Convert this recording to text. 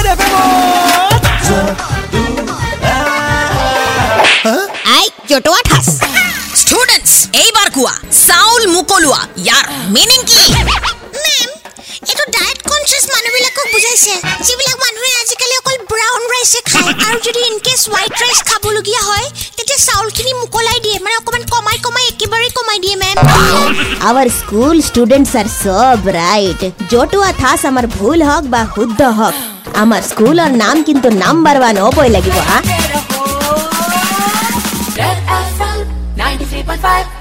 students এইবাৰ কোৱা চাউল মোকলোৱা ইয়াৰ মিনিং কি আমাৰ ভুল হওক বা শুদ্ধ হওক আমার স্কুলের নাম কিন্তু নাম্বার ওয়ান হবই লাগিব হা 93.5